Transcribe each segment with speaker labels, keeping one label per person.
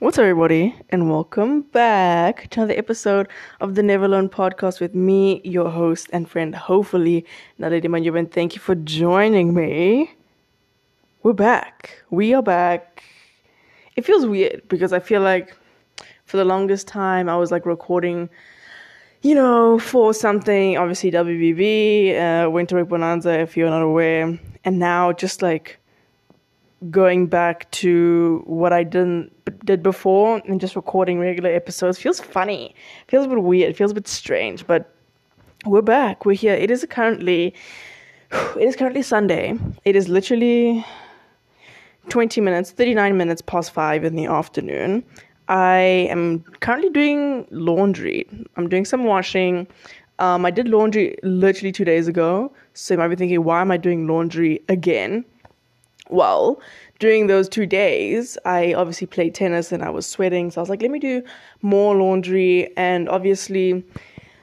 Speaker 1: What's up, everybody, and welcome back to another episode of the Never Alone podcast with me, your host and friend, hopefully, Naledi Manjuban. Thank you for joining me. We're back. We are back. It feels weird because I feel like for the longest time I was like recording, you know, for something, obviously WBB, uh, Winter Bonanza, if you're not aware, and now just like going back to what I didn't did before and just recording regular episodes feels funny. Feels a bit weird. Feels a bit strange. But we're back. We're here. It is currently it is currently Sunday. It is literally 20 minutes, 39 minutes past 5 in the afternoon. I am currently doing laundry. I'm doing some washing. Um, I did laundry literally two days ago. So you might be thinking, why am I doing laundry again? Well, during those two days, I obviously played tennis and I was sweating. So I was like, let me do more laundry. And obviously,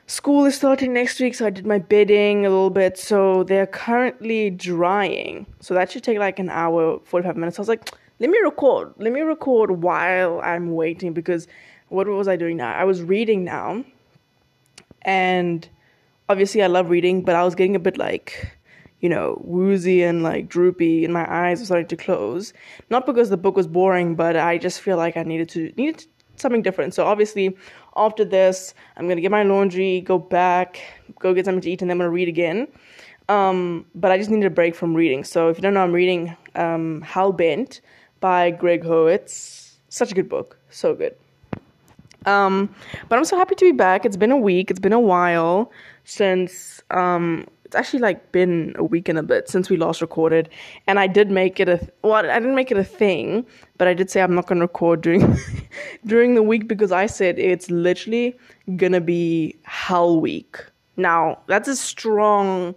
Speaker 1: school is starting next week. So I did my bedding a little bit. So they're currently drying. So that should take like an hour, 45 minutes. I was like, let me record. Let me record while I'm waiting because what was I doing now? I was reading now. And obviously, I love reading, but I was getting a bit like you know, woozy and like droopy and my eyes were starting to close. Not because the book was boring, but I just feel like I needed to needed something different. So obviously after this, I'm gonna get my laundry, go back, go get something to eat, and then I'm gonna read again. Um, but I just needed a break from reading. So if you don't know, I'm reading um, Hell Bent by Gregg Hurwitz. Such a good book, so good. Um, but I'm so happy to be back. It's been a week. It's been a while since um, it's actually like been a week and a bit since we last recorded and i did make it a well i didn't make it a thing but i did say i'm not going to record during during the week because i said it's literally gonna be hell week. Now that's a strong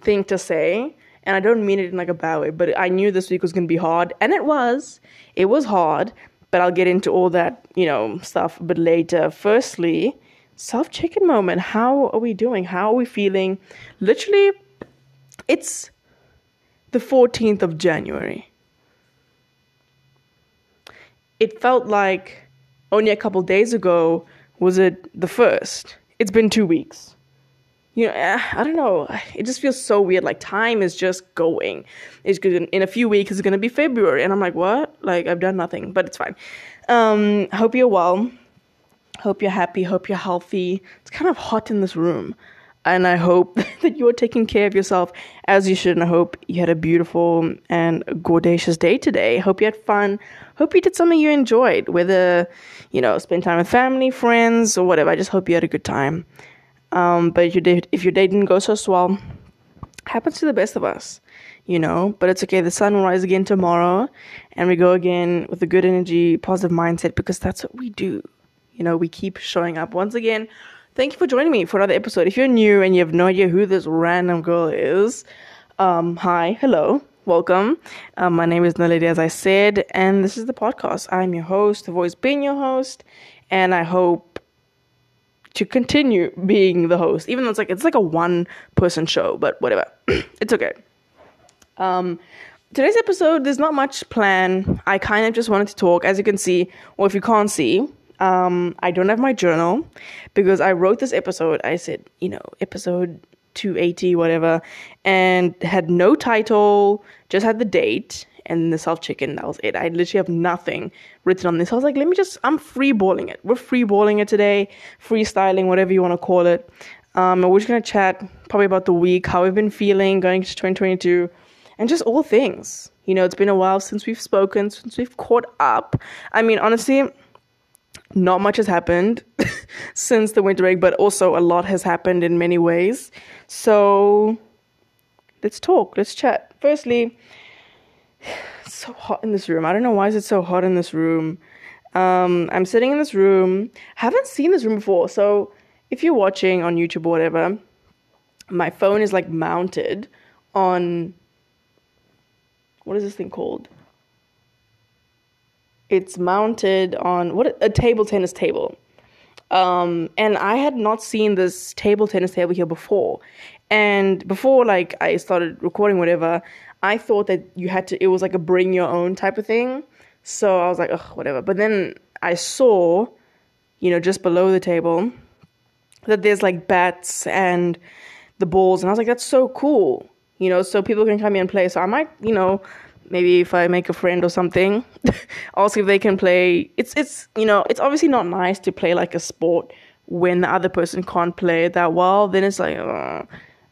Speaker 1: thing to say and i don't mean it in like a bad way but i knew this week was gonna be hard and it was. It was hard but i'll get into all that you know stuff a bit later. Firstly self check in moment. How are we doing? How are we feeling? Literally, it's the 14th of January. It felt like only a couple days ago was it the first. It's been two weeks. You know, eh, I don't know. It just feels so weird. Like time is just going. It's good. In a few weeks, it's gonna be February, and I'm like, what? Like I've done nothing, but it's fine. Um, hope you're well. Hope you're happy. Hope you're healthy. It's kind of hot in this room. And I hope that you are taking care of yourself as you should. And I hope you had a beautiful and gorgeous day today. Hope you had fun. Hope you did something you enjoyed, whether, you know, spend time with family, friends, or whatever. I just hope you had a good time. Um, but if your, day, if your day didn't go so swell, happens to the best of us, you know. But it's okay. The sun will rise again tomorrow, and we go again with a good energy, positive mindset, because that's what we do you know, we keep showing up. Once again, thank you for joining me for another episode. If you're new and you have no idea who this random girl is, um, hi, hello, welcome. Um, my name is Naledi, as I said, and this is the podcast. I'm your host, I've always been your host, and I hope to continue being the host, even though it's like it's like a one person show, but whatever. it's okay. Um, today's episode, there's not much plan. I kind of just wanted to talk, as you can see, or if you can't see, um, I don't have my journal because I wrote this episode. I said, you know, episode 280, whatever, and had no title, just had the date and the self chicken. That was it. I literally have nothing written on this. I was like, let me just, I'm freeballing it. We're freeballing it today, freestyling, whatever you want to call it. Um, we're just going to chat probably about the week, how we've been feeling going into 2022, and just all things. You know, it's been a while since we've spoken, since we've caught up. I mean, honestly, not much has happened since the winter break, but also a lot has happened in many ways. So let's talk, let's chat. Firstly, it's so hot in this room. I don't know why is it so hot in this room. Um, I'm sitting in this room. Haven't seen this room before. So if you're watching on YouTube or whatever, my phone is like mounted on what is this thing called? It's mounted on what a table tennis table. Um, and I had not seen this table tennis table here before. And before like I started recording whatever, I thought that you had to it was like a bring your own type of thing. So I was like, ugh, whatever. But then I saw, you know, just below the table, that there's like bats and the balls, and I was like, that's so cool, you know, so people can come here and play. So I might, you know, maybe if I make a friend or something, ask if they can play. It's it's you know, it's obviously not nice to play like a sport when the other person can't play it that well. Then it's like, uh,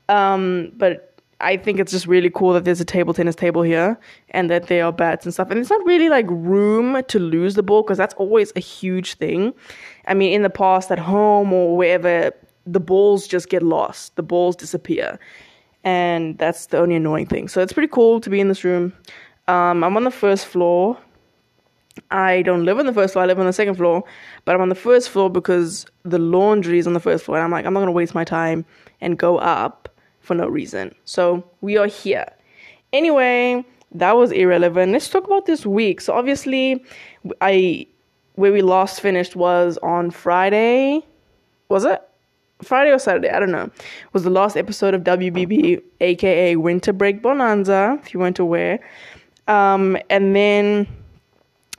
Speaker 1: um, but I think it's just really cool that there's a table tennis table here and that there are bats and stuff. And it's not really like room to lose the ball because that's always a huge thing. I mean, in the past, at home or wherever, the balls just get lost, the balls disappear. And that's the only annoying thing. So it's pretty cool to be in this room. Um, I'm on the first floor. I don't live on the first floor, I live on the second floor, but I'm on the first floor because the laundry is on the first floor. And I'm like, I'm not to waste my time and go up for no reason. So we are here. Anyway, that was irrelevant. Let's talk about this week. So obviously, I where we last finished was on Friday. Was it? Friday or Saturday, I don't know. Was the last episode of WBB, aka Winter Break Bonanza, if you weren't aware. Um, and then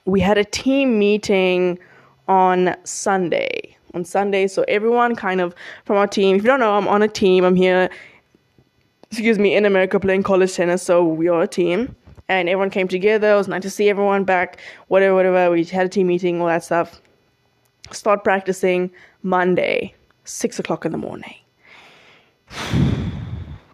Speaker 1: we had a team meeting on Sunday. On Sunday, so everyone kind of from our team. If you don't know, I'm on a team. I'm here excuse me, in America playing college tennis. So we are a team, and everyone came together. It was nice to see everyone back. Whatever, whatever. We had a team meeting, all that stuff. Start practicing Monday, six o'clock in the morning.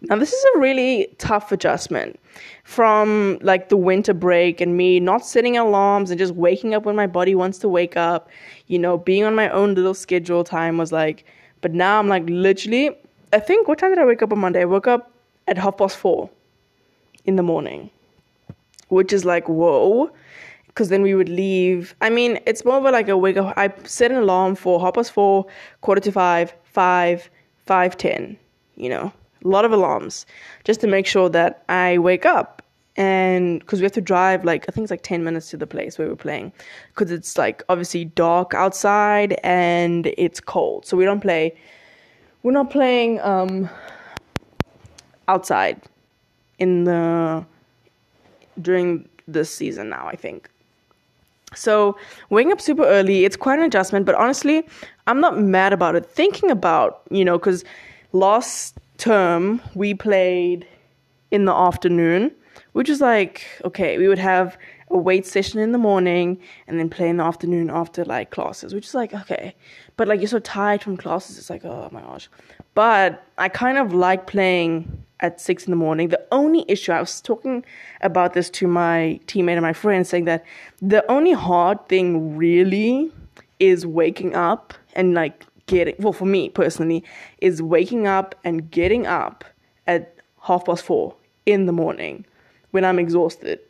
Speaker 1: Now, this is a really tough adjustment from like the winter break and me not setting alarms and just waking up when my body wants to wake up, you know, being on my own little schedule time was like, but now I'm like literally, I think, what time did I wake up on Monday? I woke up at half past four in the morning, which is like, whoa. Because then we would leave. I mean, it's more of a, like a wake up. I set an alarm for half past four, quarter to five, five, five ten. You know, a lot of alarms just to make sure that I wake up. And because we have to drive like I think it's like ten minutes to the place where we're playing, because it's like obviously dark outside and it's cold, so we don't play. We're not playing um, outside in the during this season now, I think. So waking up super early, it's quite an adjustment, but honestly, I'm not mad about it. Thinking about, you know, because last term we played in the afternoon, which is like, okay, we would have a weight session in the morning and then play in the afternoon after like classes, which is like, okay. But like you're so tired from classes, it's like, oh my gosh. But I kind of like playing at six in the morning. The only issue, I was talking about this to my teammate and my friend, saying that the only hard thing really is waking up and like getting, well, for me personally, is waking up and getting up at half past four in the morning when I'm exhausted.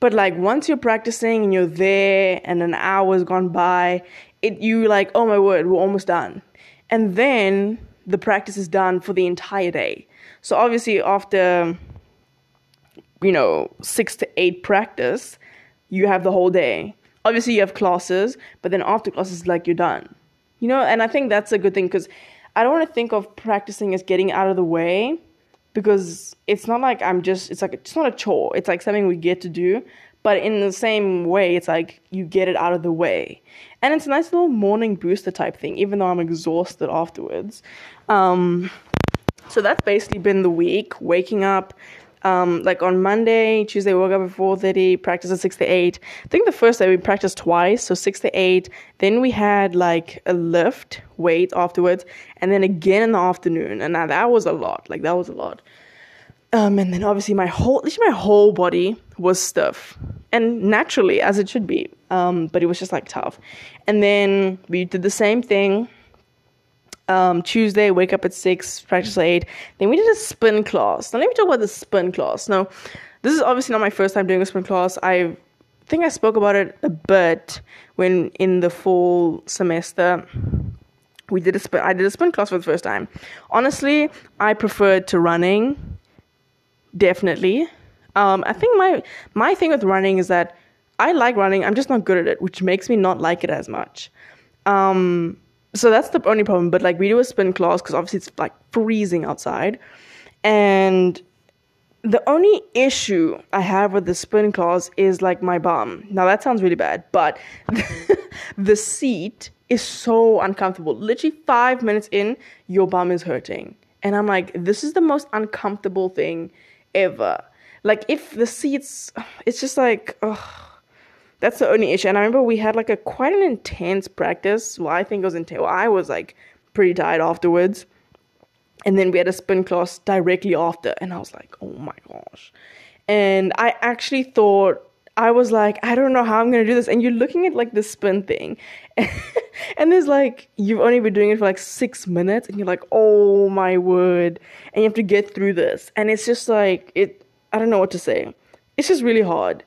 Speaker 1: But like once you're practicing and you're there and an hour's gone by, it you like, oh my word, we're almost done. And then the practice is done for the entire day. So obviously after you know, 6 to 8 practice, you have the whole day. Obviously you have classes, but then after classes like you're done. You know, and I think that's a good thing cuz I don't want to think of practicing as getting out of the way because it's not like I'm just it's like it's not a chore. It's like something we get to do, but in the same way it's like you get it out of the way. And it's a nice little morning booster type thing even though I'm exhausted afterwards. Um so that's basically been the week, waking up um, like on Monday, Tuesday, woke up at 4.30, practiced at 6 to 8. I think the first day we practiced twice, so 6 to 8. Then we had like a lift, weight afterwards, and then again in the afternoon. And now that was a lot. Like that was a lot. Um, and then obviously my whole, literally my whole body was stiff. And naturally, as it should be. Um, but it was just like tough. And then we did the same thing um, Tuesday, wake up at 6, practice at 8. Then we did a spin class. Now, let me talk about the spin class. Now, this is obviously not my first time doing a spin class. I think I spoke about it a bit when in the fall semester we did a spin I did a spin class for the first time. Honestly, I preferred to running. Definitely. Um, I think my my thing with running is that I like running, I'm just not good at it, which makes me not like it as much. Um, so that's the only problem. But like we do a spin class because obviously it's like freezing outside, and the only issue I have with the spin class is like my bum. Now that sounds really bad, but the seat is so uncomfortable. Literally five minutes in, your bum is hurting. And I'm like, this is the most uncomfortable thing ever. Like if the seats, it's just like, ugh. That's the only issue. And I remember we had like a quite an intense practice. Well, I think it was intense. Well, I was like pretty tired afterwards. And then we had a spin class directly after. And I was like, oh my gosh. And I actually thought, I was like, I don't know how I'm going to do this. And you're looking at like the spin thing. and there's like, you've only been doing it for like six minutes. And you're like, oh my word. And you have to get through this. And it's just like, it, I don't know what to say. It's just really hard.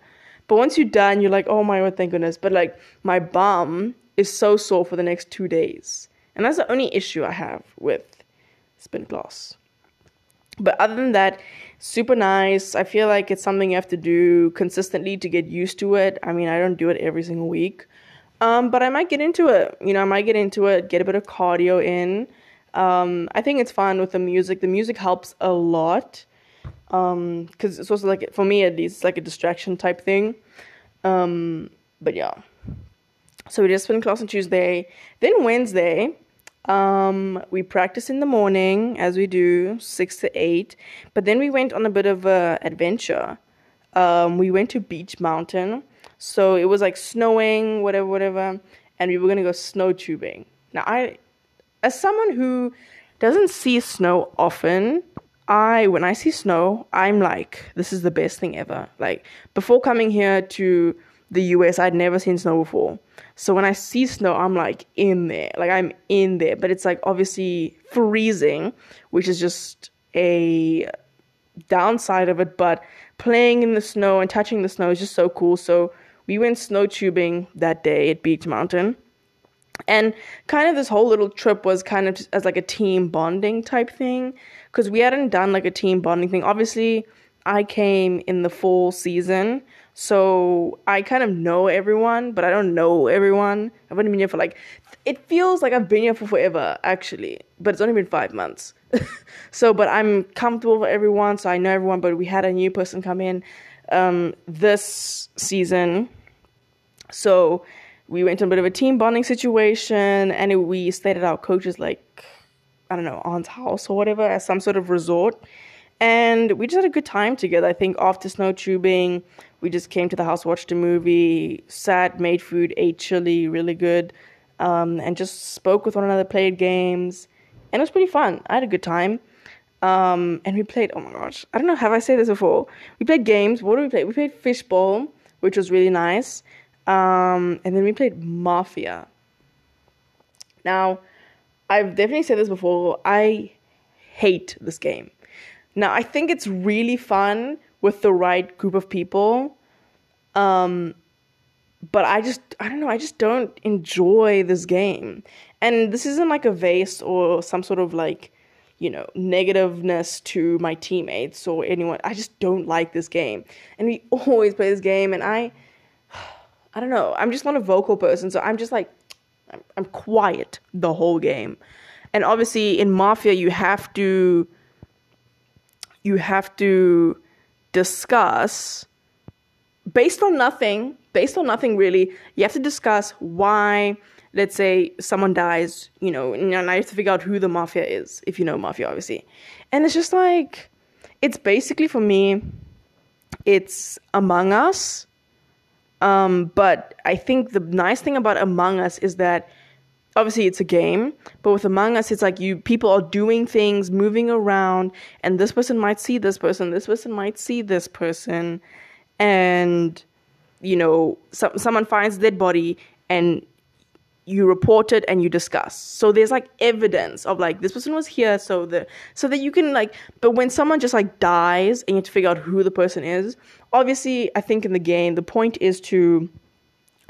Speaker 1: But once you're done, you're like, oh my god, thank goodness. But like, my bum is so sore for the next two days. And that's the only issue I have with spin class. But other than that, super nice. I feel like it's something you have to do consistently to get used to it. I mean, I don't do it every single week. Um, but I might get into it. You know, I might get into it, get a bit of cardio in. Um, I think it's fun with the music. The music helps a lot because um, it's also like for me at least, it's like a distraction type thing. Um, but yeah, so we just spent class on Tuesday. Then Wednesday, um, we practiced in the morning as we do, six to eight. But then we went on a bit of a adventure. Um, we went to Beech Mountain. So it was like snowing, whatever, whatever, and we were gonna go snow tubing. Now I, as someone who doesn't see snow often, I when I see snow, I'm like, this is the best thing ever. Like before coming here to the US, I'd never seen snow before. So when I see snow, I'm like in there. Like I'm in there. But it's like obviously freezing, which is just a downside of it. But playing in the snow and touching the snow is just so cool. So we went snow tubing that day at Beech Mountain. And kind of this whole little trip was kind of as like a team bonding type thing because we hadn't done like a team bonding thing. Obviously, I came in the full season, so I kind of know everyone, but I don't know everyone. I've only been here for like, it feels like I've been here for forever, actually, but it's only been five months. so, but I'm comfortable with everyone, so I know everyone, but we had a new person come in um, this season. So, we went to a bit of a team bonding situation, and we stayed at our coach's like I don't know, aunt's house or whatever as some sort of resort. And we just had a good time together. I think after snow tubing, we just came to the house, watched a movie, sat, made food, ate chili, really good, um, and just spoke with one another, played games. And it was pretty fun. I had a good time. Um, and we played, oh my gosh, I don't know, have I said this before? We played games. What did we play? We played fishbowl, which was really nice. Um, and then we played Mafia. Now, I've definitely said this before. I hate this game. Now, I think it's really fun with the right group of people. Um, but I just, I don't know, I just don't enjoy this game. And this isn't like a vase or some sort of like, you know, negativeness to my teammates or anyone. I just don't like this game. And we always play this game, and I, I don't know, I'm just not a vocal person. So I'm just like, I'm, I'm quiet the whole game. And obviously in Mafia you have to you have to discuss based on nothing, based on nothing really, you have to discuss why let's say someone dies, you know, and I have to figure out who the mafia is, if you know mafia, obviously. And it's just like, it's basically for me, it's Among Us, um, but I think the nice thing about Among Us is that obviously it's a game, but with Among Us, it's like you people are doing things, moving around, and this person might see this person, this person might see this person, and you know, some someone finds dead body and you report it and you discuss. So there's like evidence of like this person was here, so the so that you can like. But when someone just like dies and you have to figure out who the person is, obviously, I think in the game the point is to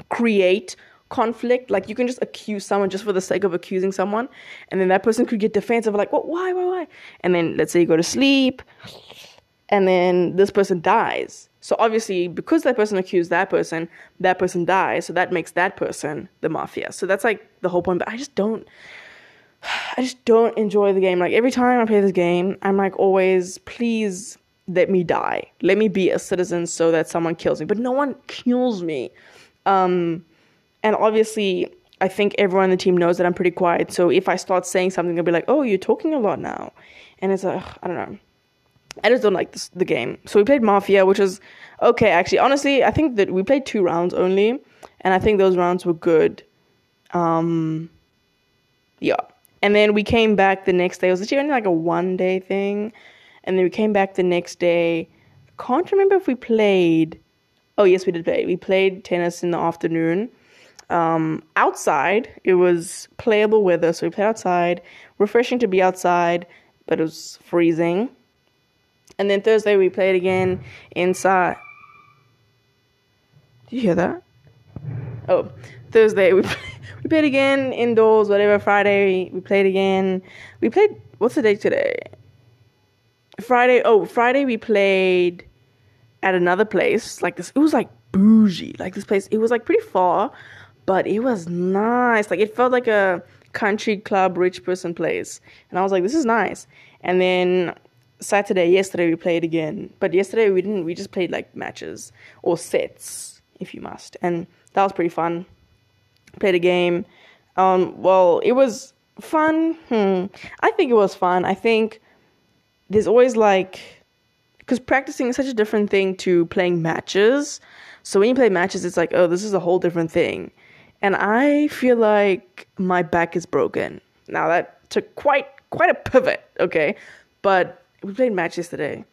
Speaker 1: create conflict. Like you can just accuse someone just for the sake of accusing someone, and then that person could get defensive, like, "What? Why? Why? Why?" And then let's say you go to sleep, and then this person dies so obviously, because that person accused that person, that person dies. So that makes that person the mafia. So that's like the whole point. But I just don't. I just don't enjoy the game. Like every time I play this game, I'm like always, please let me die. Let me be a citizen so that someone kills me. But no one kills me. Um, and obviously, I think everyone on the team knows that I'm pretty quiet. So if I start saying something, they'll be like, "Oh, you're talking a lot now," and it's like I don't know. I just don't like this, the game. So we played Mafia, which was okay. Actually, honestly, I think that we played two rounds only, and I think those rounds were good. Um, yeah. And then we came back the next day. It was actually only like a one day thing. And then we came back the next day. Can't remember if we played. Oh, yes, we did play. We played tennis in the afternoon. Um, outside, it was playable weather. So we played outside. Refreshing to be outside, but it was freezing. And then Thursday, we played again inside. Do you hear that? Oh, Thursday, we we played again indoors, whatever. Friday we played again. We played. What's the date today? Friday. Oh, Friday we played at another place. Like this, it was like bougie. Like this place, it was like pretty far, but it was nice. Like it felt like a country club, rich person place. And I was like, this is nice. And then Saturday, yesterday we played again. But yesterday we didn't. We just played like matches or sets, if you must. And that was pretty fun played a game. Um, well, it was fun. Hmm. I think it was fun. I think there's always like, because practicing is such a different thing to playing matches. So when you play matches, it's like, oh, this is a whole different thing. And I feel like my back is broken. Now that took quite quite a pivot, okay? But we played matches today.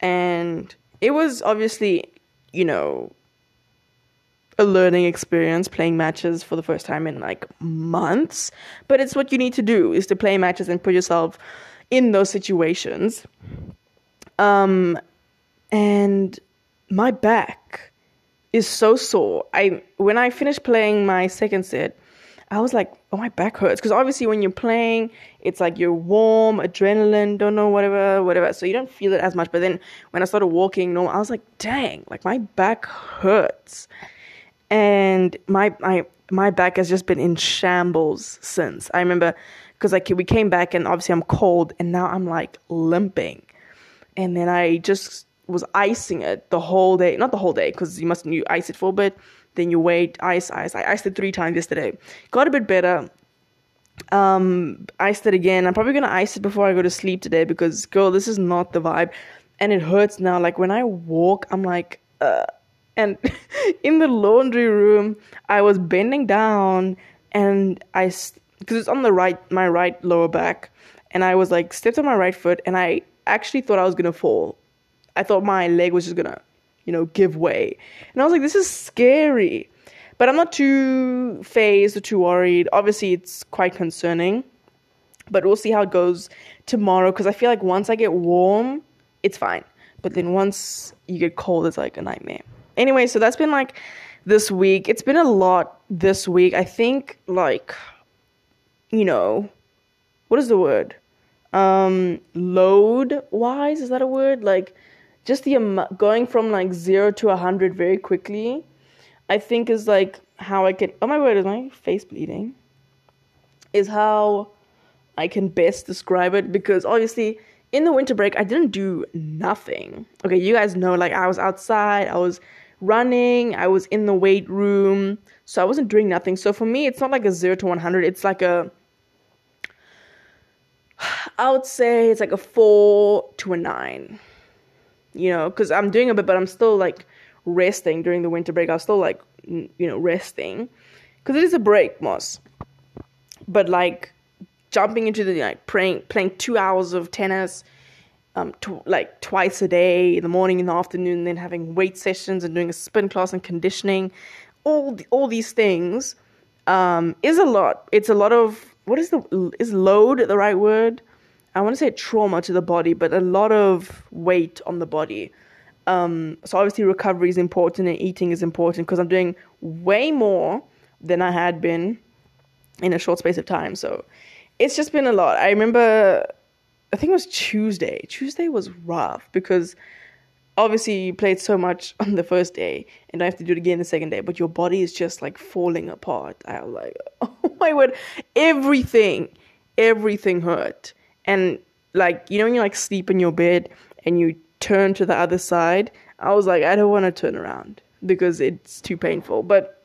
Speaker 1: And it was obviously, you know, a learning experience playing matches for the first time in like months. But it's what you need to do is to play matches and put yourself in those situations. Um and my back is so sore. I when i finished playing my second set i was like oh my back hurts. Because obviously when you're playing it's like you're warm adrenaline don't know whatever whatever. So you don't feel it as much. But then when i started walking normal, i was like dang like my back hurts. And my my my back has just been in shambles since. I remember because like we came back and obviously I'm cold and now I'm like limping, and then I just was icing it the whole day. Not the whole day because you must you ice it for a bit, then you wait, ice, ice. I iced it three times yesterday. Got a bit better. Um, iced it again. I'm probably gonna ice it before I go to sleep today because girl, this is not the vibe, and it hurts now. Like when I walk, I'm like. Uh, and in the laundry room i was bending down and i because it's on the right my right lower back and i was like stepped on my right foot and i actually thought i was gonna fall i thought my leg was just gonna you know give way and i was like this is scary but i'm not too phased or too worried obviously it's quite concerning but we'll see how it goes tomorrow because i feel like once i get warm it's fine but then once you get cold it's like a nightmare anyway, so that's been like this week. It's been a lot this week. I think like you know, what is the word? Um load wise, is that a word? Like just the um, going from like 0 to a 100 very quickly. I think is like how I can Oh my word, is my face bleeding? Is how I can best describe it because obviously in the winter break I didn't do nothing. Okay, you guys know like I was outside, I was running, I was in the weight room, so I wasn't doing nothing. So for me, it's not like a 0 to 100, it's like a I would say it's like a 4 to a 9. You know, cuz I'm doing a bit but I'm still like resting during the winter break. I was still like you know, resting cuz it is a break, Moss. But like jumping into the like playing playing 2 hours of tennis um, tw- like twice a day in the morning in the afternoon, and then having weight sessions and doing a spin class and conditioning, all the, all these things um, is a lot. It's a lot of what is the is load the right word? I want to say trauma to the body, but a lot of weight on the body. Um, so obviously recovery is important and eating is important because I'm doing way more than I had been in a short space of time. So it's just been a lot. I remember I think it was Tuesday. Tuesday was rough because obviously you played so much on the first day and I have to do it again the second day, but your body is just like falling apart. I was like, oh my word, everything, everything hurt. And like, you know, when you like sleep in your bed and you turn to the other side. I was like, I don't want to turn around because it's too painful. But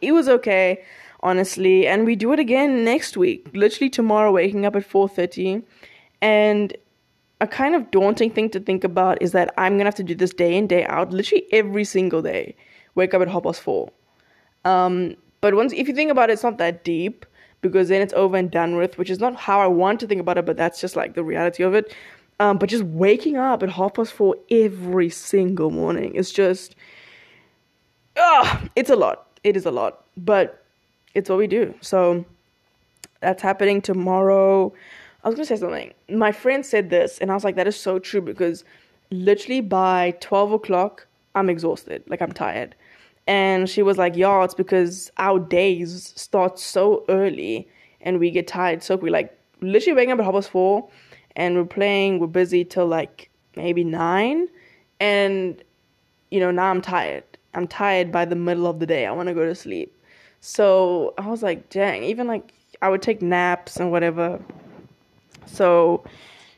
Speaker 1: it was okay, honestly. And we do it again next week. Literally tomorrow, waking up at 4:30. And a kind of daunting thing to think about is that I'm gonna have to do this day in, day out, literally every single day. Wake up at half past four. Um, but once if you think about it, it's not that deep because then it's over and done with, which is not how I want to think about it, but that's just like the reality of it. Um, but just waking up at half past four every single morning is just, ah, it's a lot. It is a lot, but it's what we do. So that's happening tomorrow. I was gonna say something. My friend said this, and I was like, that is so true because literally by 12 o'clock, I'm exhausted. Like, I'm tired. And she was like, yeah, it's because our days start so early and we get tired so we like literally waking up at half past four and we're playing, we're busy till like maybe nine. And, you know, now I'm tired. I'm tired by the middle of the day. I want to go to sleep. So I was like, dang, even like I would take naps and whatever. So,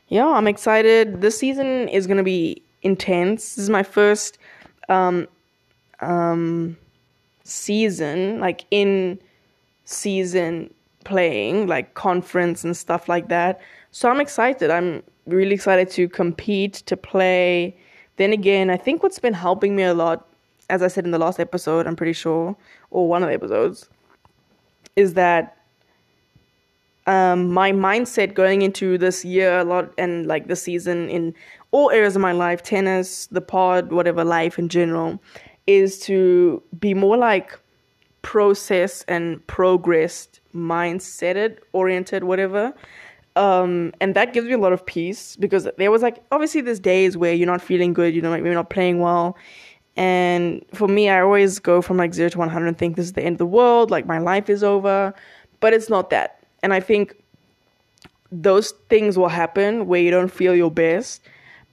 Speaker 1: yeah, I'm excited. This season is going to be intense. This is my first um, um, season, like in season playing, like conference and stuff like that. So I'm excited. I'm really excited to compete, to play. Then again, I think what's been helping me a lot, as I said in the last episode, I'm pretty sure, or one of the episodes, is that um, my mindset going into this year a lot and like the season in all areas of my life tennis, the pod, whatever, life in general is to be more like process and progressed mindseted oriented whatever. Um, and that gives me a lot of peace because there was like obviously there's days where you're not feeling good you know like maybe not playing well. And for me i always go from like 0 to 100 and think this is the end of the world like my life is over. But it's not that. And I think those things will happen where you don't feel your best,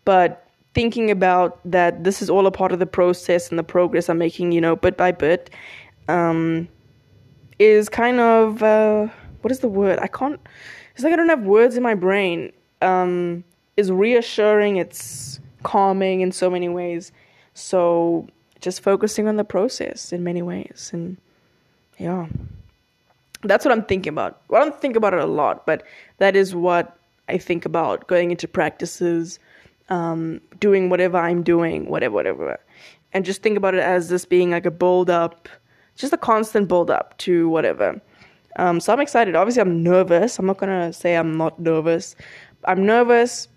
Speaker 1: but thinking about that this is all a part of the process and the progress I'm making, you know, bit by bit, um, is kind of uh, what is the word? I can't. It's like I don't have words in my brain. Um, is reassuring. It's calming in so many ways. So just focusing on the process in many ways, and yeah that's what I'm thinking about. Well, I don't think about it a lot, but that is what I think about going into practices, um, doing whatever I'm doing, whatever, whatever. And just think about it as this being like a build up, just a constant build up to whatever. Um, so I'm excited. Obviously, I'm nervous. I'm not going to say I'm not nervous. I'm nervous,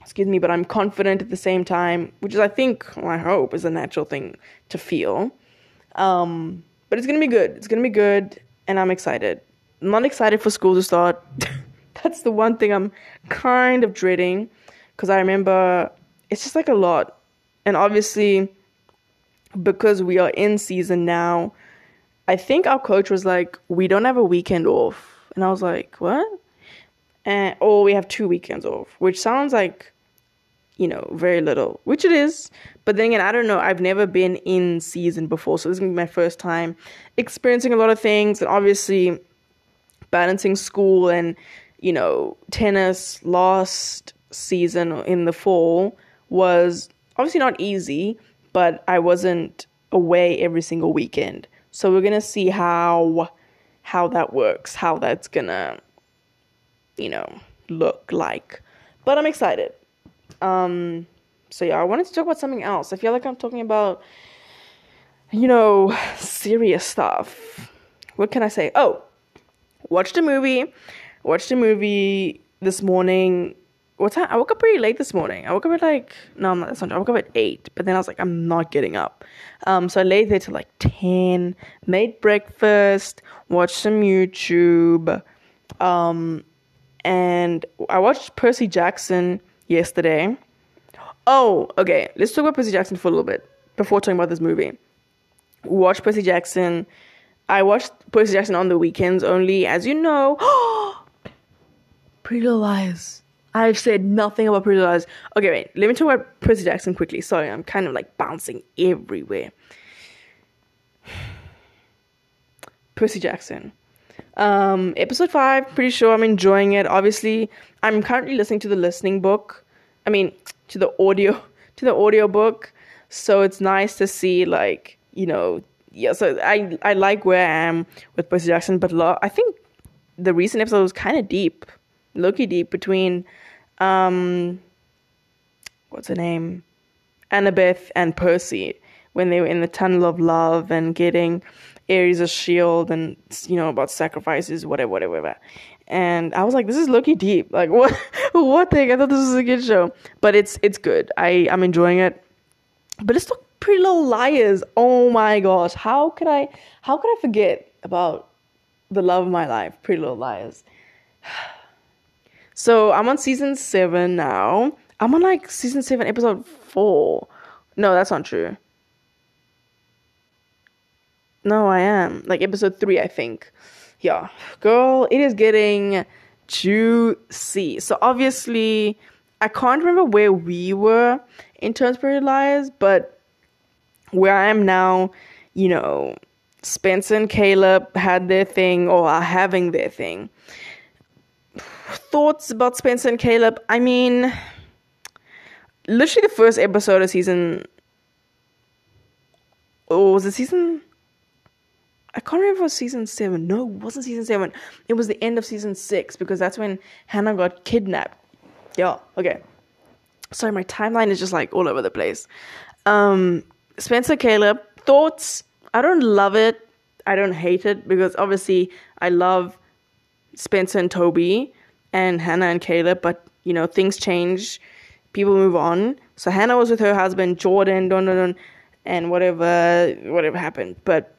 Speaker 1: excuse me, but I'm confident at the same time, which is, I think, well, I hope, is a natural thing to feel. Um, but it's going to be good. It's going to be good and I'm excited. I'm not excited for school to start. That's the one thing I'm kind of dreading because I remember it's just like a lot. And obviously, because we are in season now, I think our coach was like, We don't have a weekend off. And I was like, What? And, or we have two weekends off, which sounds like you know, very little, which it is. But then again, I don't know. I've never been in season before, so this is gonna be my first time experiencing a lot of things, and obviously balancing school and you know tennis. Last season in the fall was obviously not easy, but I wasn't away every single weekend, so we're gonna see how how that works, how that's gonna you know look like. But I'm excited. Um, so yeah, I wanted to talk about something else. I feel like I'm talking about, you know, serious stuff. What can I say? Oh, watched a movie. Watched a movie this morning. What time? I woke up pretty late this morning. I woke up at like no, not, that's not. I woke up at eight, but then I was like, I'm not getting up. Um, so I laid there till like ten. Made breakfast. Watched some YouTube. Um, and I watched Percy Jackson yesterday. Oh, okay. Let's talk about Percy Jackson for a little bit before talking about this movie. Watch Percy Jackson. I watched Percy Jackson on the weekends only, as you know. Pretty Little Lies. I've said nothing about Pretty Little Okay, wait. Let me talk about Percy Jackson quickly. Sorry, I'm kind of like bouncing everywhere. Percy Jackson. Um, episode five, pretty sure I'm enjoying it. Obviously, I'm currently listening to the listening book I mean, to the audio to the audio book. So it's nice to see like, you know, yeah, so I I like where I am with Percy Jackson, but lo- I think the recent episode was kind of deep, low-key deep between um what's her name? Annabeth and Percy when they were in the tunnel of love and getting Ares a shield and you know about sacrifices, whatever, whatever, whatever. And I was like, this is looking deep. Like what what thing? I thought this was a good show. But it's it's good. I, I'm enjoying it. But it's still Pretty Little Liars. Oh my gosh. How could I how could I forget about the love of my life, Pretty Little Liars? So I'm on season seven now. I'm on like season seven, episode four. No, that's not true. No, I am. Like episode three, I think. Yeah. Girl, it is getting juicy. So obviously, I can't remember where we were in terms Pretty Liars, but where I am now, you know, Spencer and Caleb had their thing or are having their thing. Thoughts about Spencer and Caleb? I mean, literally the first episode of season. Or was it season? I can't remember was season seven. No, it wasn't season seven. It was the end of season six because that's when Hannah got kidnapped. Yeah, okay. Sorry, my timeline is just like all over the place. Um, Spencer Caleb, thoughts? I don't love it. I don't hate it because obviously I love Spencer and Toby and Hannah and Caleb, but you know, things change, people move on. So Hannah was with her husband, Jordan, dun, dun, dun, and whatever whatever happened. But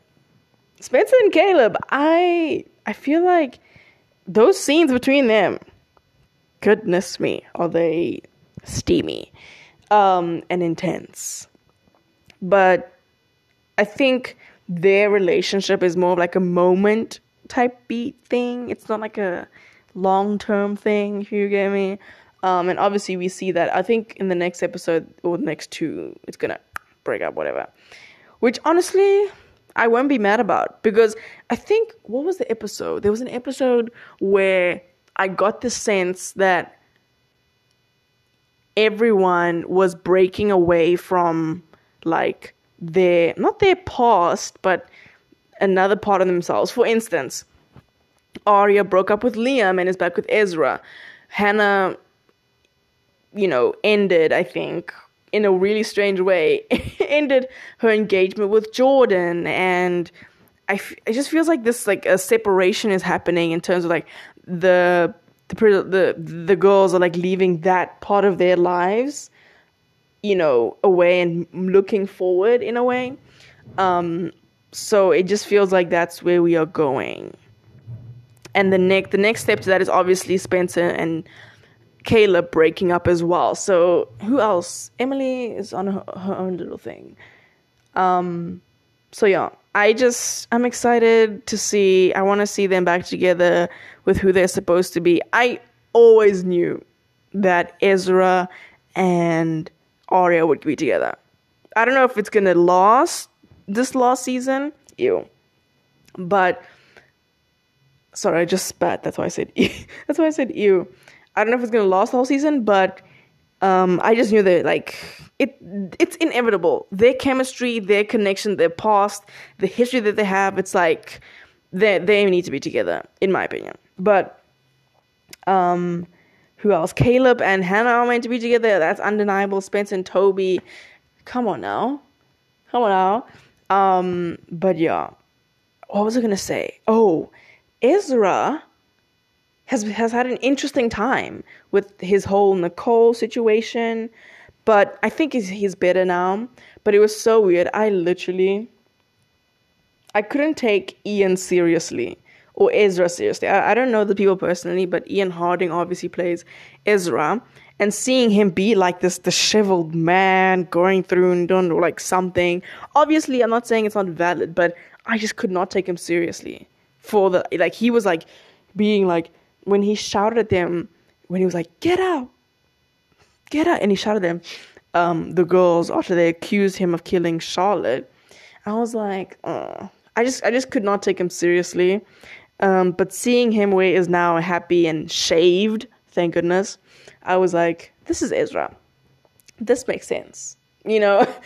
Speaker 1: Spencer and Caleb, I I feel like those scenes between them, goodness me, are they steamy um, and intense. But I think their relationship is more of like a moment type beat thing. It's not like a long term thing, you get me. Um, and obviously, we see that. I think in the next episode or the next two, it's gonna break up, whatever. Which honestly, I won't be mad about because I think what was the episode? There was an episode where I got the sense that everyone was breaking away from like their not their past, but another part of themselves. For instance, Aria broke up with Liam and is back with Ezra. Hannah, you know, ended, I think, in a really strange way, ended her engagement with Jordan. And I, f- it just feels like this, like a separation is happening in terms of like the, the, the, the girls are like leaving that part of their lives, you know, away and looking forward in a way. Um, so it just feels like that's where we are going and the next the next step to that is obviously Spencer and Caleb breaking up as well. So who else? Emily is on her, her own little thing. Um, so yeah, I just I'm excited to see. I want to see them back together with who they're supposed to be. I always knew that Ezra and Aria would be together. I don't know if it's gonna last this last season. Ew. But sorry, I just spat. That's why I said. That's why I said ew. I don't know if it's gonna last the whole season, but um, I just knew that like it it's inevitable. Their chemistry, their connection, their past, the history that they have, it's like they they need to be together, in my opinion. But um who else? Caleb and Hannah are meant to be together. That's undeniable. Spencer and Toby. Come on now. Come on now. Um, but yeah. What was I gonna say? Oh, Ezra has has had an interesting time with his whole Nicole situation, but I think he's he's better now. But it was so weird. I literally I couldn't take Ian seriously or Ezra seriously. I, I don't know the people personally, but Ian Harding obviously plays Ezra. And seeing him be like this disheveled man going through and doing like something. Obviously, I'm not saying it's not valid, but I just could not take him seriously for the like he was like being like when he shouted at them when he was like get out get out and he shouted at them um the girls after they accused him of killing charlotte i was like uh, i just i just could not take him seriously um but seeing him where he is now happy and shaved Thank goodness. I was like, this is Ezra. This makes sense. You know?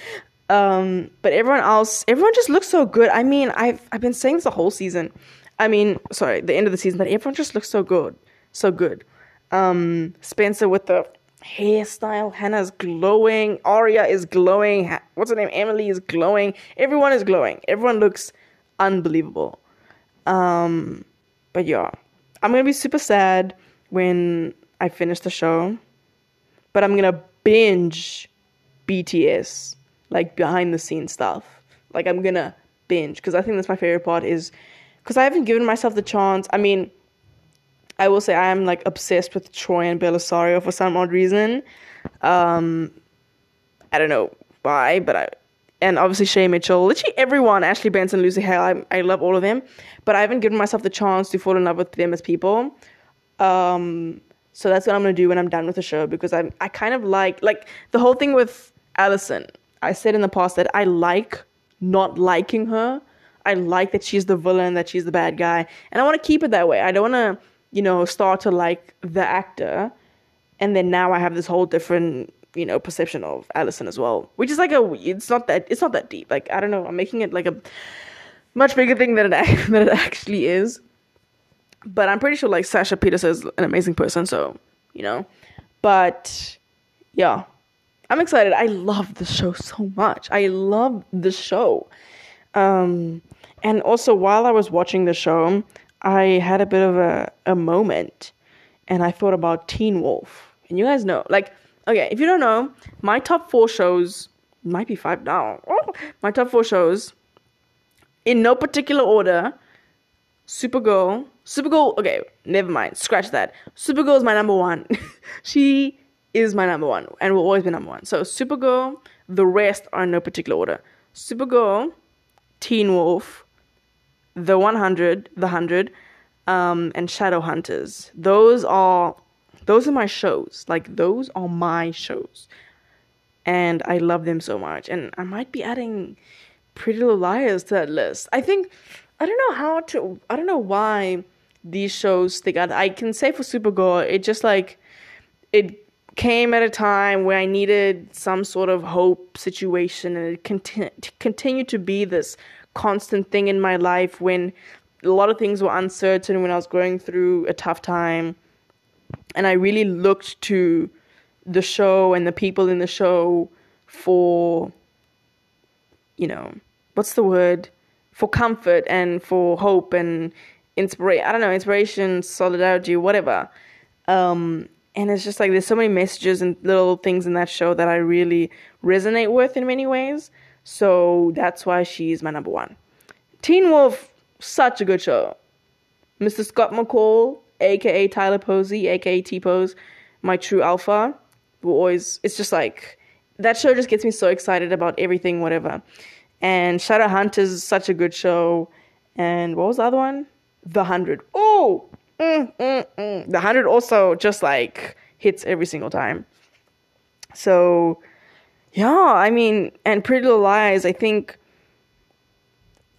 Speaker 1: Um, but everyone else, everyone just looks so good. I mean, I've I've been saying this the whole season. I mean, sorry, the end of the season, but everyone just looks so good. So good. Um, Spencer with the hairstyle, Hannah's glowing, Aria is glowing, what's her name? Emily is glowing. Everyone is glowing. Everyone looks unbelievable. Um, but yeah, I'm gonna be super sad when I finish the show, but I'm gonna binge BTS like behind the scenes stuff. Like I'm gonna binge because I think that's my favorite part is because I haven't given myself the chance. I mean, I will say I am like obsessed with Troian Bellisario for some odd reason. Um, I don't know why, but I and obviously Shay Mitchell, literally everyone, Ashley Benson, Lucy Hale, I, I love all of them, but I haven't given myself the chance to fall in love with them as people. Um, so that's what I'm gonna do when I'm done with the show because I'm—I kind of like like the whole thing with Alison. I said in the past that I like not liking her. I like that she's the villain, that she's the bad guy, and I want to keep it that way. I don't want to, you know, start to like the actor, and then now I have this whole different, you know, perception of Alison as well, which is like a. It's not that. It's not that deep. Like I don't know. I'm making it like a much bigger thing than it than it actually is. But I'm pretty sure like Sasha Pieterse is an amazing person, so you know. But yeah, I'm excited. I love the show so much. I love the show. Um, and also, while I was watching the show, I had a bit of a, a moment and I thought about Teen Wolf. And you guys know, like, okay, if you don't know, my top four shows might be five now. Oh, my top four shows, in no particular order Supergirl. Supergirl, okay, never mind. Scratch that. Supergirl is my number one. she is my number one and will always be number one. So Supergirl, the rest are in no particular order. Supergirl, Teen Wolf, The 100, The 100, um, and Shadowhunters. Those are those are my shows. Like those are my shows. And I love them so much. And I might be adding Pretty Little Liars to that list. I think I don't know how to I don't know why these shows stick out. I can say for Supergirl, it just like it came at a time where I needed some sort of hope situation, and it conti- continued to be this constant thing in my life when a lot of things were uncertain, when I was going through a tough time, and I really looked to the show and the people in the show for, you know, what's the word? For comfort and for hope and inspiration. I don't know, inspiration, solidarity, whatever. Um, and it's just like there's so many messages and little things in that show that I really resonate with in many ways. So that's why she's my number one. Teen Wolf, such a good show. Mr. Scott McCall, aka Tyler Posey, aka T Pose, my true alpha, will always it's just like that show just gets me so excited about everything, whatever. And Shadow Shadowhunters is such a good show. And what was the other one? The Hundred. Oh, mm, mm, mm. the hundred also just like hits every single time. So, yeah, I mean, and Pretty Little Liars, I think,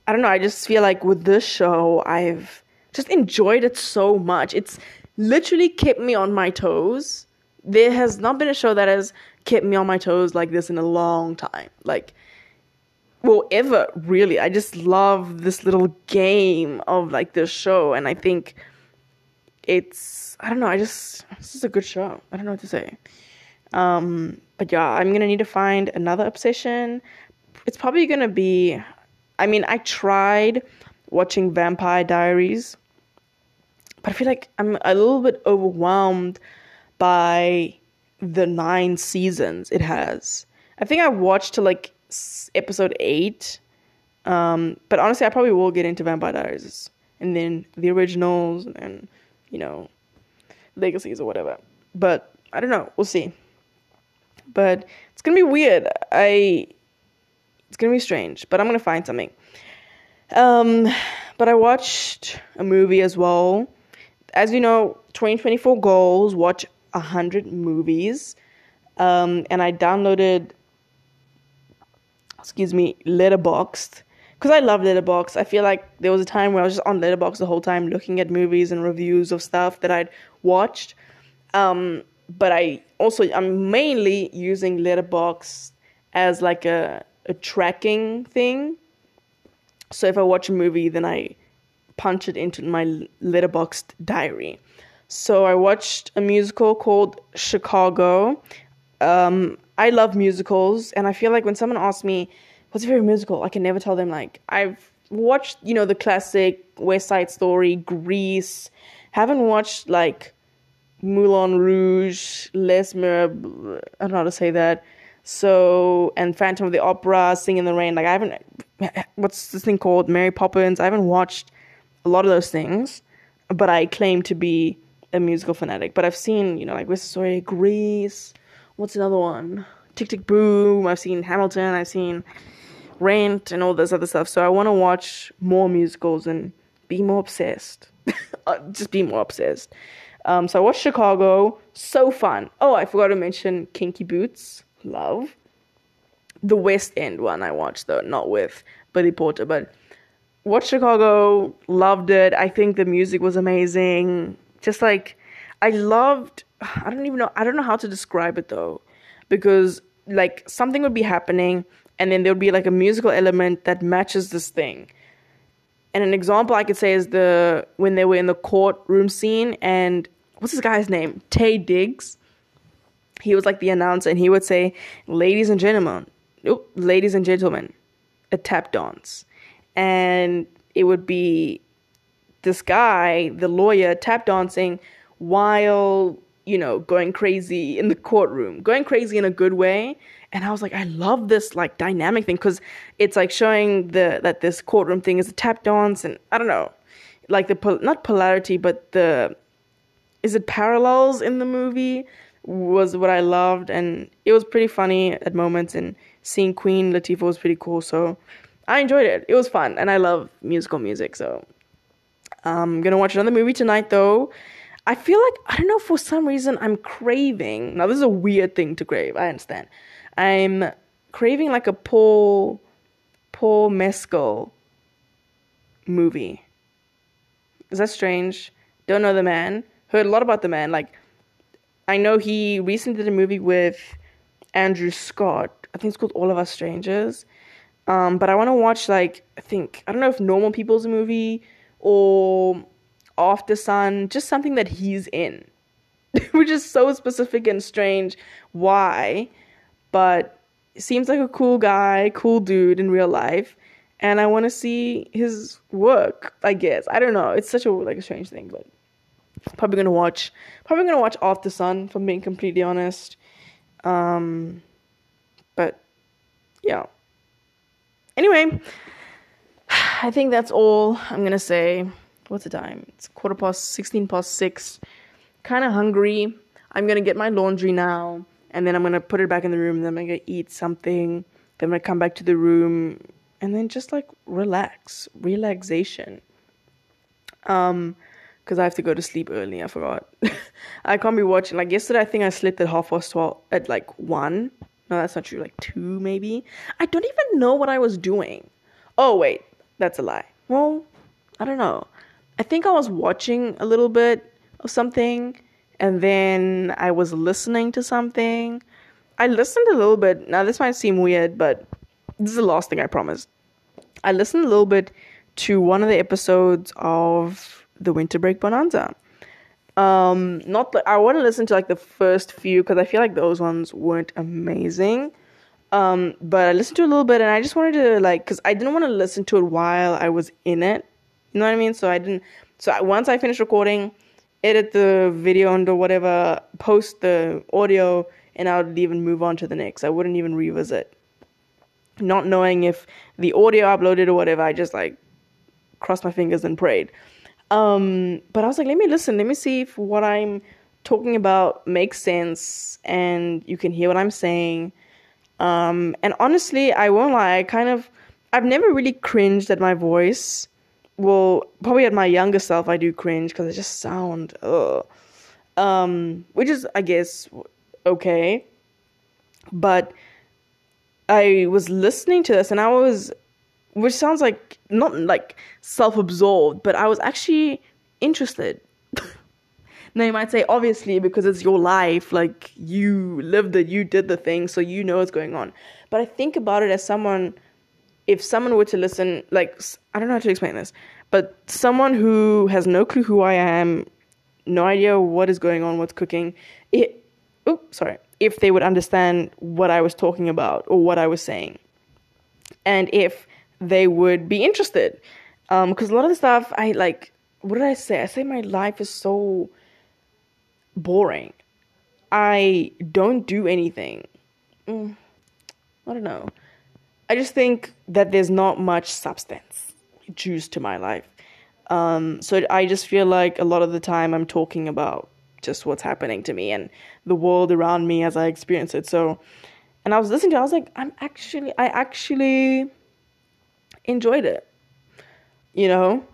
Speaker 1: I don't know, I just feel like with this show, I've just enjoyed it so much. It's literally kept me on my toes. There has not been a show that has kept me on my toes like this in a long time. Like, well, ever, really. I just love this little game of like this show, and I think it's I don't know. I just this is a good show. I don't know what to say. Um, but yeah, I'm gonna need to find another obsession. It's probably gonna be. I mean, I tried watching Vampire Diaries, but I feel like I'm a little bit overwhelmed by the nine seasons it has. I think I watched to like episode eight, um, but honestly, I probably will get into Vampire Diaries and then the originals and you know, legacies or whatever. But I don't know. We'll see. But it's gonna be weird. I it's gonna be strange, but I'm gonna find something. Um, but I watched a movie as well. As you know, 2024 goals: watch a hundred movies. Um, and I downloaded, excuse me, Letterboxd because I love Letterboxd. I feel like there was a time where I was just on Letterboxd the whole time looking at movies and reviews of stuff that I'd watched. Um, but I also I'm mainly using Letterboxd as like a a tracking thing. So if I watch a movie, then I punch it into my Letterboxd diary. So I watched a musical called Chicago. Um, I love musicals, and I feel like when someone asks me, "What's your favorite musical?" I can never tell them like I've watched, you know, the classic West Side Story, Grease. Haven't watched like Moulin Rouge, Les Mis. I don't know how to say that. So and Phantom of the Opera, Singin' in the Rain. Like I haven't. What's this thing called? Mary Poppins. I haven't watched a lot of those things, but I claim to be a musical fanatic. But I've seen, you know, like West Story, Grease. What's another one? Tick Tick Boom. I've seen Hamilton. I've seen Rent and all this other stuff. So I want to watch more musicals and be more obsessed. Uh, just be more obsessed. Um, so I watched Chicago. So fun. Oh, I forgot to mention Kinky Boots. Love. The West End one I watched though, not with Billy Porter, but watched Chicago. Loved it. I think the music was amazing. Just like I loved. I don't even know. I don't know how to describe it though, because like something would be happening and then there would be like a musical element that matches this thing. And an example I could say is the when they were in the courtroom scene and what's this guy's name? Taye Diggs. He was like the announcer and he would say, Ladies and gentlemen, nope, ladies and gentlemen, a tap dance. And it would be this guy, the lawyer, tap dancing while, you know, going crazy in the courtroom, going crazy in a good way and I was like, I love this like dynamic thing because it's like showing the that this courtroom thing is a tap dance, and I don't know, like the not polarity, but the is it parallels in the movie was what I loved, and it was pretty funny at moments, and seeing Queen Latifah was pretty cool, so I enjoyed it. It was fun, and I love musical music, so I'm gonna watch another movie tonight though. I feel like I don't know for some reason I'm craving. Now this is a weird thing to crave. I understand. I'm craving like a Paul Paul Mescal movie. Is that strange? Don't know the man. Heard a lot about the man. Like I know he recently did a movie with Andrew Scott. I think it's called All of Us Strangers. Um, but I want to watch like I think I don't know if Normal People's a movie or Aftersun, just something that he's in, which is so specific and strange. Why? but seems like a cool guy, cool dude in real life, and I want to see his work. I guess I don't know. It's such a like a strange thing, but probably gonna watch. Probably gonna watch Aftersun. If I'm being completely honest, um, but yeah. Anyway, I think that's all I'm gonna say. What's the time? It's quarter past, sixteen past six. Kind of hungry. I'm gonna get my laundry now and then I'm gonna put it back in the room. Then I'm gonna eat something. Then I'm gonna come back to the room, and then just like relax, relaxation. Um, because I have to go to sleep early. I forgot. I can't be watching. Like yesterday, I think I slept at half past twelve. At like one. No, that's not true. Like two, maybe. I don't even know what I was doing. Oh wait, that's a lie. Well, I don't know. I think I was watching a little bit of something and then I was listening to something. I listened a little bit. Now, this might seem weird, but this is the last thing I promised. I listened a little bit to one of the episodes of the Winter Break Bonanza. Um, not I want to listen to like the first few because I feel like those ones weren't amazing. Um, but I listened to a little bit and I just wanted to like because I didn't want to listen to it while I was in it. You know what I mean? So I didn't. So I, once I finished recording, edit the video and or whatever, post the audio, and I would even move on to the next. I wouldn't even revisit. Not knowing if the audio uploaded or whatever, I just like crossed my fingers and prayed. Um, but I was like, let me listen, let me see if what I'm talking about makes sense and you can hear what I'm saying. Um, and honestly, I won't lie, I kind of, I've never really cringed at my voice well, probably at my younger self, I do cringe because I just sound, ugh. Um, which is, I guess, okay. But I was listening to this and I was, which sounds like not like self absorbed, but I was actually interested. Now you might say, obviously, because it's your life, like you lived it, you did the thing, so you know what's going on. But I think about it as someone, if someone were to listen, like, I don't know how to explain this, but someone who has no clue who I am, no idea what is going on, what's cooking, it, oh, sorry, if they would understand what I was talking about or what I was saying, and if they would be interested. Because um, a lot of the stuff I like, what did I say? I say my life is so boring. I don't do anything. Mm, I don't know. I just think that there's not much substance, juice to my life. Um, so I just feel like a lot of the time I'm talking about just what's happening to me and the world around me as I experience it. So, and I was listening to it, I was like, I'm actually, I actually enjoyed it, you know?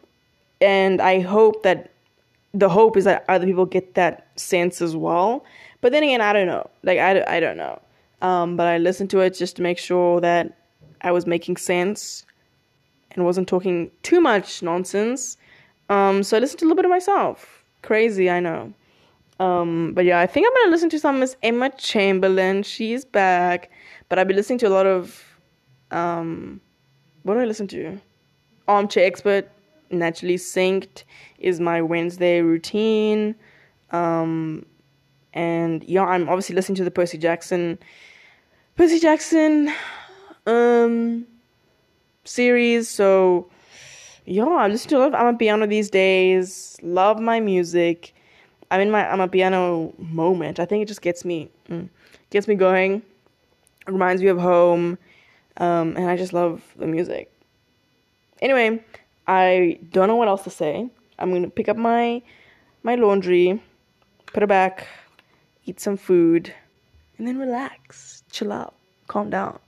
Speaker 1: And I hope that the hope is that other people get that sense as well. But then again, I don't know. Like, I, I don't know. Um, but I listened to it just to make sure that I was making sense and wasn't talking too much nonsense. Um, so I listened to a little bit of myself. Crazy, I know. Um, but yeah, I think I'm gonna listen to some Miss Emma Chamberlain. She's back. But I've been listening to a lot of um, what do I listen to? Armchair Expert, Naturally Synced is my Wednesday routine. Um, and yeah, I'm obviously listening to the Percy Jackson, Percy Jackson, um, series. So yeah, I listen to a lot of Amapiano these days. Love my music. I'm in my Amapiano moment. I think it just gets me mm, gets me going. Reminds me of home. Um, and I just love the music. Anyway, I don't know what else to say. I'm gonna pick up my my laundry, put it back, eat some food, and then relax, chill out, calm down.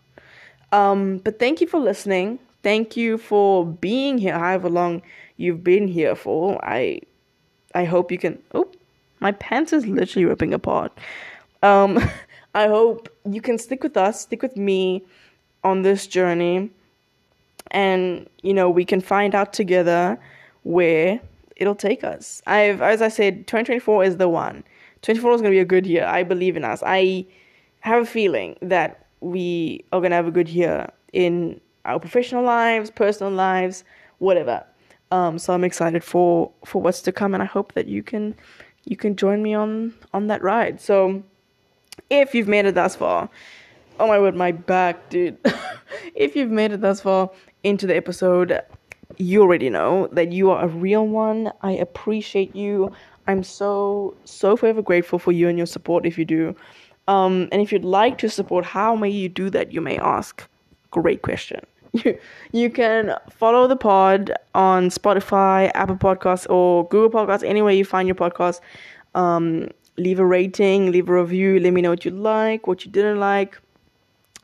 Speaker 1: Um, but thank you for listening. Thank you for being here, however long you've been here for. I I hope you can. Oh, my pants is literally ripping apart. Um, I hope you can stick with us, stick with me on this journey, and you know we can find out together where it'll take us. I've, as I said, 2024 is the one. 24 is going to be a good year. I believe in us. I have a feeling that we are going to have a good year in our professional lives, personal lives, whatever. Um, so I'm excited for for what's to come, and I hope that you can you can join me on on that ride. So if you've made it thus far, oh my word, my back, dude. if you've made it thus far into the episode, you already know that you are a real one. I appreciate you. I'm so so forever grateful for you and your support if you do. Um, and if you'd like to support, how may you do that? You may ask. Great question. You, you can follow the pod on Spotify, Apple Podcasts, or Google Podcasts, anywhere you find your podcast. Um, leave a rating, leave a review, let me know what you like, what you didn't like,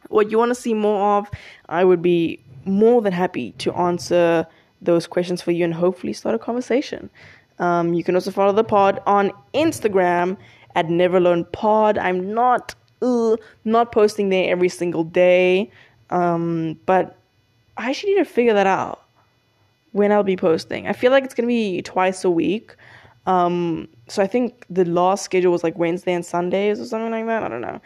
Speaker 1: what you want to see more of. I would be more than happy to answer those questions for you and hopefully start a conversation. Um, you can also follow the pod on Instagram at NeverLearnPod. I'm not uh, not posting there every single day, um, but I actually need to figure that out when I'll be posting. I feel like it's gonna be twice a week. Um, so I think the last schedule was like Wednesday and Sundays or something like that. I don't know,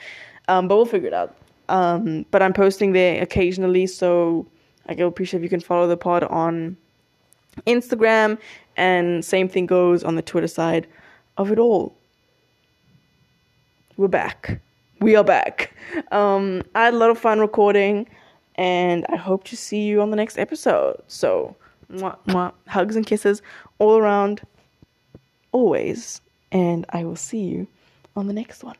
Speaker 1: um, but we'll figure it out. Um, but I'm posting there occasionally, so I will appreciate if you can follow the pod on Instagram, and same thing goes on the Twitter side of it all. We're back. We are back. Um, I had a lot of fun recording and I hope to see you on the next episode. So, mwah, mwah, hugs and kisses all around, always, and I will see you on the next one.